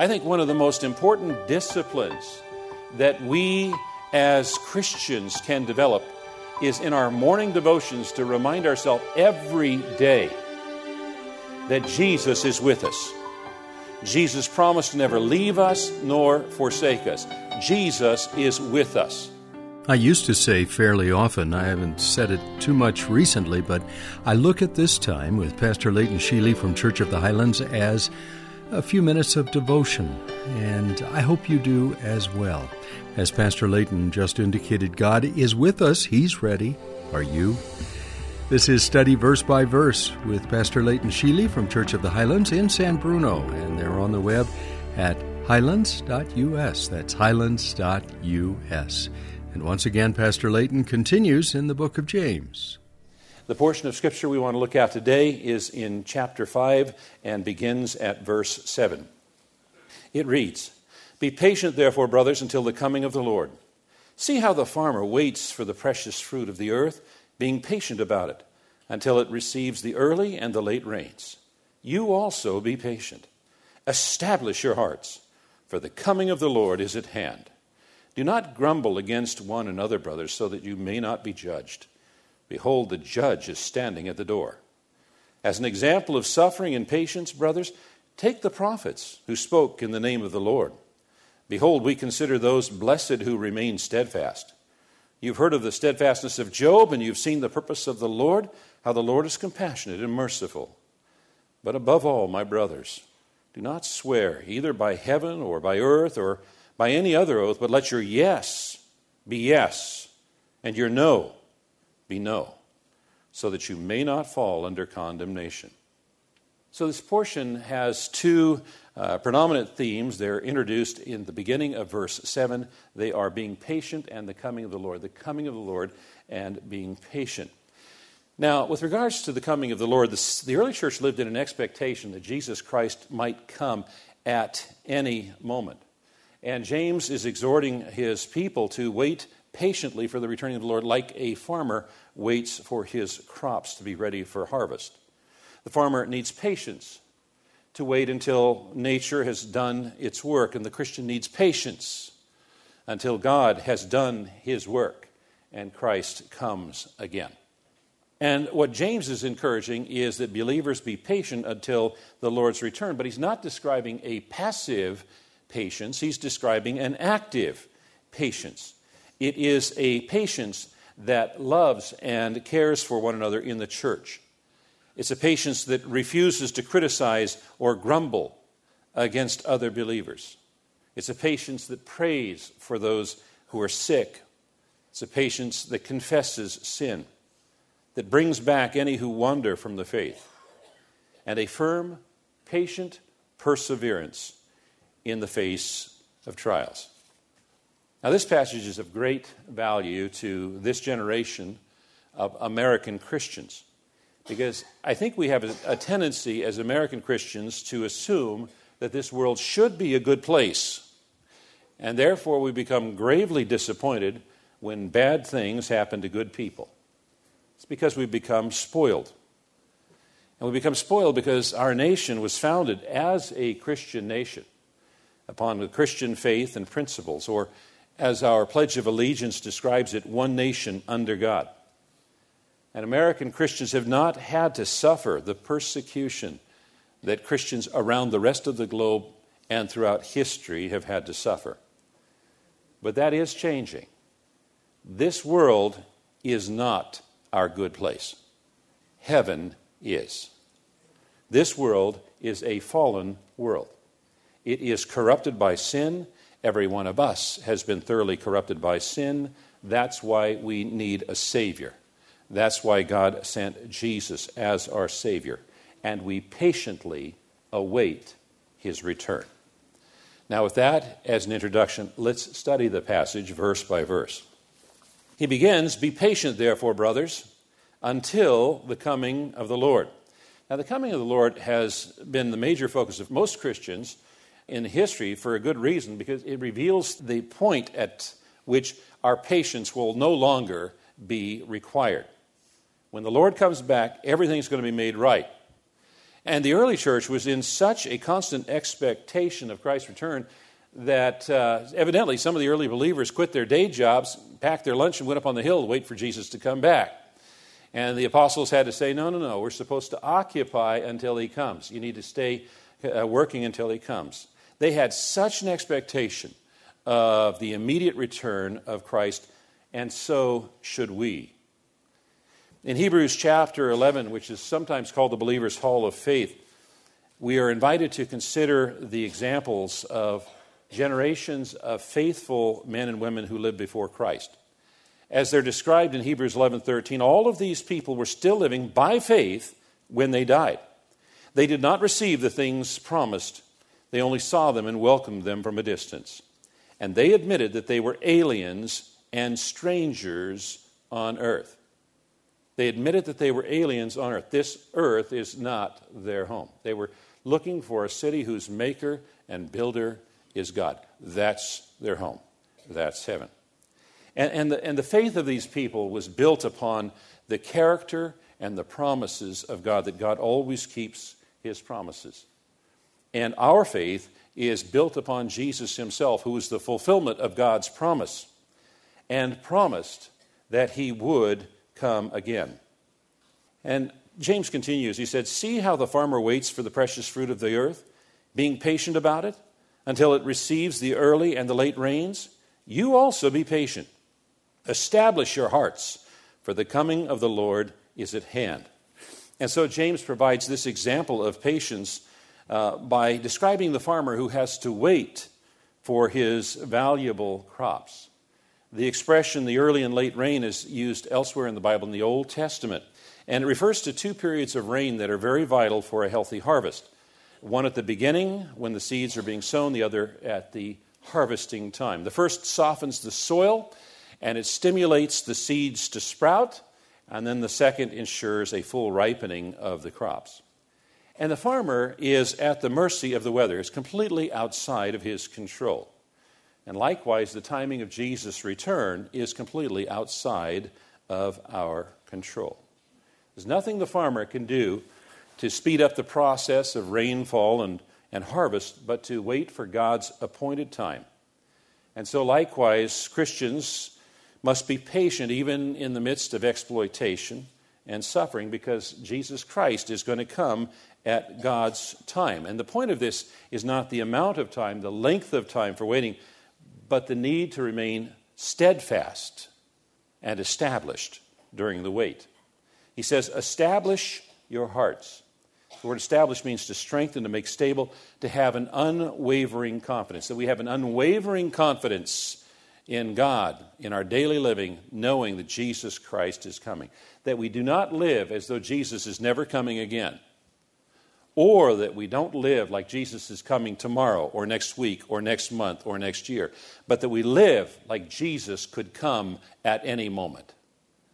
I think one of the most important disciplines that we as Christians can develop is in our morning devotions to remind ourselves every day that Jesus is with us. Jesus promised to never leave us nor forsake us. Jesus is with us. I used to say fairly often, I haven't said it too much recently, but I look at this time with Pastor Leighton Sheely from Church of the Highlands as a few minutes of devotion, and I hope you do as well. As Pastor Layton just indicated, God is with us. He's ready. Are you? This is Study Verse by Verse with Pastor Layton Sheely from Church of the Highlands in San Bruno, and they're on the web at highlands.us. That's highlands.us. And once again, Pastor Layton continues in the book of James. The portion of Scripture we want to look at today is in chapter 5 and begins at verse 7. It reads Be patient, therefore, brothers, until the coming of the Lord. See how the farmer waits for the precious fruit of the earth, being patient about it, until it receives the early and the late rains. You also be patient. Establish your hearts, for the coming of the Lord is at hand. Do not grumble against one another, brothers, so that you may not be judged. Behold, the judge is standing at the door. As an example of suffering and patience, brothers, take the prophets who spoke in the name of the Lord. Behold, we consider those blessed who remain steadfast. You've heard of the steadfastness of Job, and you've seen the purpose of the Lord, how the Lord is compassionate and merciful. But above all, my brothers, do not swear either by heaven or by earth or by any other oath, but let your yes be yes, and your no be no, so that you may not fall under condemnation. So, this portion has two uh, predominant themes. They're introduced in the beginning of verse 7. They are being patient and the coming of the Lord. The coming of the Lord and being patient. Now, with regards to the coming of the Lord, the, the early church lived in an expectation that Jesus Christ might come at any moment. And James is exhorting his people to wait patiently for the returning of the Lord, like a farmer waits for his crops to be ready for harvest. The farmer needs patience to wait until nature has done its work, and the Christian needs patience until God has done his work and Christ comes again. And what James is encouraging is that believers be patient until the Lord's return, but he's not describing a passive patience, he's describing an active patience. It is a patience that loves and cares for one another in the church. It's a patience that refuses to criticize or grumble against other believers. It's a patience that prays for those who are sick. It's a patience that confesses sin, that brings back any who wander from the faith, and a firm, patient perseverance in the face of trials. Now, this passage is of great value to this generation of American Christians because I think we have a, tendency as American Christians to assume that this world should be a good place. And therefore, we become gravely disappointed when bad things happen to good people. It's because we become spoiled. And we become spoiled because our nation was founded as a Christian nation upon the Christian faith and principles, or as our Pledge of Allegiance describes it, one nation under God. And American Christians have not had to suffer the persecution that Christians around the rest of the globe and throughout history have had to suffer. But that is changing. This world is not our good place. Heaven is. This world is a fallen world. It is corrupted by sin Every one of us has been thoroughly corrupted by sin. That's why we need a Savior. That's why God sent Jesus as our Savior. And we patiently await his return. Now, with that as an introduction, let's study the passage verse by verse. He begins Be patient, therefore, brothers, until the coming of the Lord. Now, the coming of the Lord has been the major focus of most Christians in history for a good reason because it reveals the point at which our patience will no longer be required. When the Lord comes back, everything's going to be made right. And the early church was in such a constant expectation of Christ's return that uh, evidently some of the early believers quit their day jobs, packed their lunch, and went up on the hill to wait for Jesus to come back. And the apostles had to say, no, no, no, we're supposed to occupy until he comes. You need to stay uh, working until he comes. They had such an expectation of the immediate return of Christ, and so should we. In Hebrews chapter 11, which is sometimes called the believer's hall of faith, we are invited to consider the examples of generations of faithful men and women who lived before Christ. As they're described in Hebrews 11:13, all of these people were still living by faith when they died. They did not receive the things promised. They only saw them and welcomed them from a distance. And they admitted that they were aliens and strangers on earth. They admitted that they were aliens on earth. This earth is not their home. They were looking for a city whose maker and builder is God. That's their home. That's heaven. And, and, the, and the faith of these people was built upon the character and the promises of God, that God always keeps his promises. And our faith is built upon Jesus himself, who is the fulfillment of God's promise and promised that he would come again. And James continues. He said, See how the farmer waits for the precious fruit of the earth, being patient about it until it receives the early and the late rains? You also be patient. Establish your hearts, for the coming of the Lord is at hand. And so James provides this example of patience uh, by describing the farmer who has to wait for his valuable crops. The expression the early and late rain is used elsewhere in the Bible in the Old Testament, and it refers to two periods of rain that are very vital for a healthy harvest. One at the beginning, when the seeds are being sown, the other at the harvesting time. The first softens the soil and it stimulates the seeds to sprout, and then the second ensures a full ripening of the crops. And the farmer is at the mercy of the weather, is completely outside of his control. And likewise, the timing of Jesus' return is completely outside of our control. There's nothing the farmer can do to speed up the process of rainfall and, and harvest, but to wait for God's appointed time. And so, likewise, Christians must be patient even in the midst of exploitation and suffering because Jesus Christ is going to come at God's time. And the point of this is not the amount of time, the length of time for waiting, but the need to remain steadfast and established during the wait. He says, Establish your hearts. The word establish means to strengthen, to make stable, to have an unwavering confidence. That we have an unwavering confidence in God, in our daily living, knowing that Jesus Christ is coming. That we do not live as though Jesus is never coming again or that we don't live like Jesus is coming tomorrow or next week or next month or next year, but that we live like Jesus could come at any moment,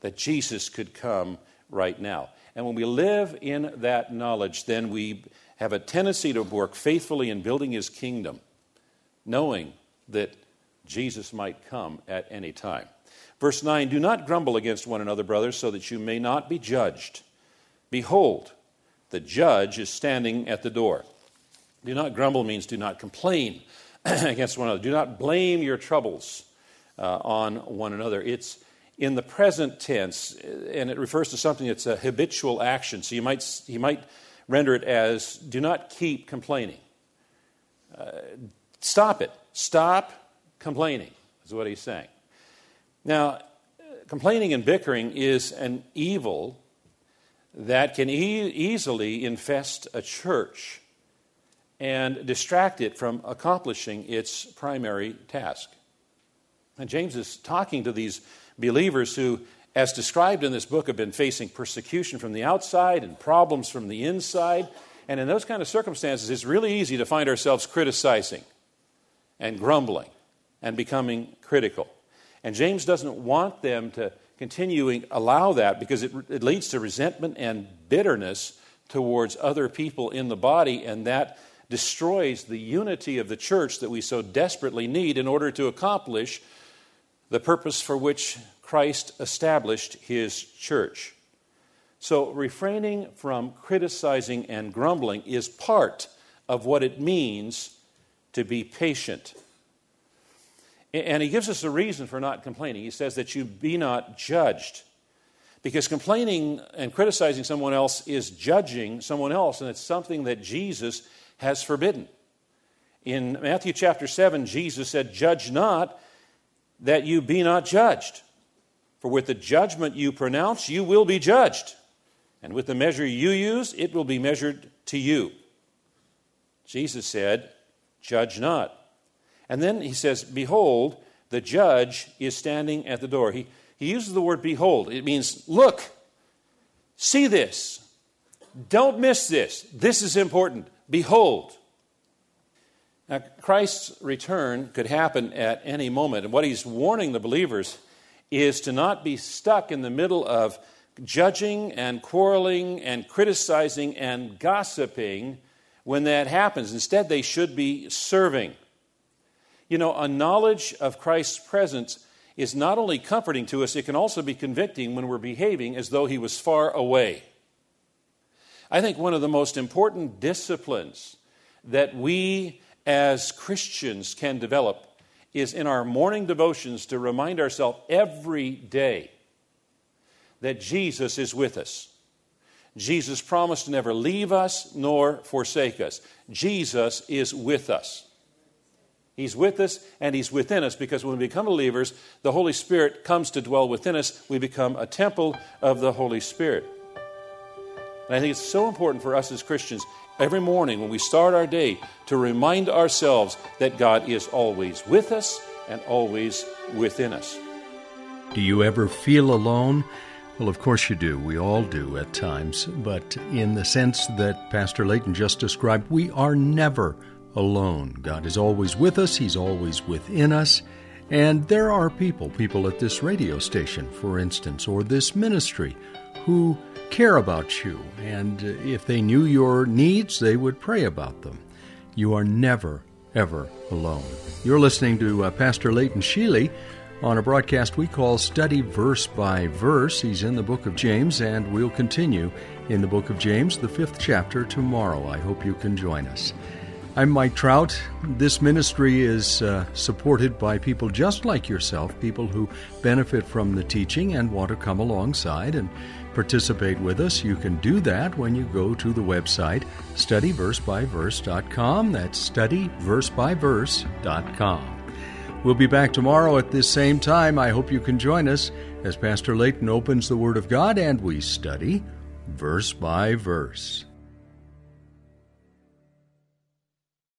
that Jesus could come right now. And when we live in that knowledge, then we have a tendency to work faithfully in building his kingdom, knowing that Jesus might come at any time. Verse 9 Do not grumble against one another, brothers, so that you may not be judged. Behold, the judge is standing at the door. Do not grumble means do not complain against one another. Do not blame your troubles uh, on one another. It's in the present tense, and it refers to something that's a habitual action. So you might, you might render it as do not keep complaining. Uh, stop it. Stop complaining, is what he's saying. Now, uh, complaining and bickering is an evil that can e- easily infest a church and distract it from accomplishing its primary task. And James is talking to these believers who, as described in this book, have been facing persecution from the outside and problems from the inside. And in those kind of circumstances, it's really easy to find ourselves criticizing and grumbling and becoming critical. And James doesn't want them to continuing allow that because it, it leads to resentment and bitterness towards other people in the body, and that destroys the unity of the church that we so desperately need in order to accomplish the purpose for which Christ established his church. So, refraining from criticizing and grumbling is part of what it means to be patient. And he gives us a reason for not complaining. He says that you be not judged. Because complaining and criticizing someone else is judging someone else, and it's something that Jesus has forbidden. In Matthew chapter 7, Jesus said, Judge not that you be not judged. For with the judgment you pronounce, you will be judged. And with the measure you use, it will be measured to you. Jesus said, Judge not. And then he says, Behold, the judge is standing at the door. He, he uses the word behold. It means, look, see this. Don't miss this. This is important. Behold. Now, Christ's return could happen at any moment. And what he's warning the believers is to not be stuck in the middle of judging and quarreling and criticizing and gossiping when that happens. Instead, they should be serving. You know, a knowledge of Christ's presence is not only comforting to us, it can also be convicting when we're behaving as though he was far away. I think one of the most important disciplines that we as Christians can develop is in our morning devotions to remind ourselves every day that Jesus is with us. Jesus promised to never leave us nor forsake us. Jesus is with us. He's with us and He's within us because when we become believers, the Holy Spirit comes to dwell within us. We become a temple of the Holy Spirit. And I think it's so important for us as Christians every morning when we start our day to remind ourselves that God is always with us and always within us. Do you ever feel alone? Well, of course you do. We all do at times. But in the sense that Pastor Layton just described, we are never alone. God is always with us, He's always within us. And there are people, people at this radio station, for instance, or this ministry, who care about you. And if they knew your needs, they would pray about them. You are never, ever alone. You're listening to uh, Pastor Layton Sheely on a broadcast we call Study Verse by Verse. He's in the book of James, and we'll continue in the book of James, the fifth chapter, tomorrow. I hope you can join us. I'm Mike Trout. This ministry is uh, supported by people just like yourself, people who benefit from the teaching and want to come alongside and participate with us. You can do that when you go to the website studyversebyverse.com. That's studyversebyverse.com. We'll be back tomorrow at this same time. I hope you can join us as Pastor Layton opens the Word of God and we study verse by verse.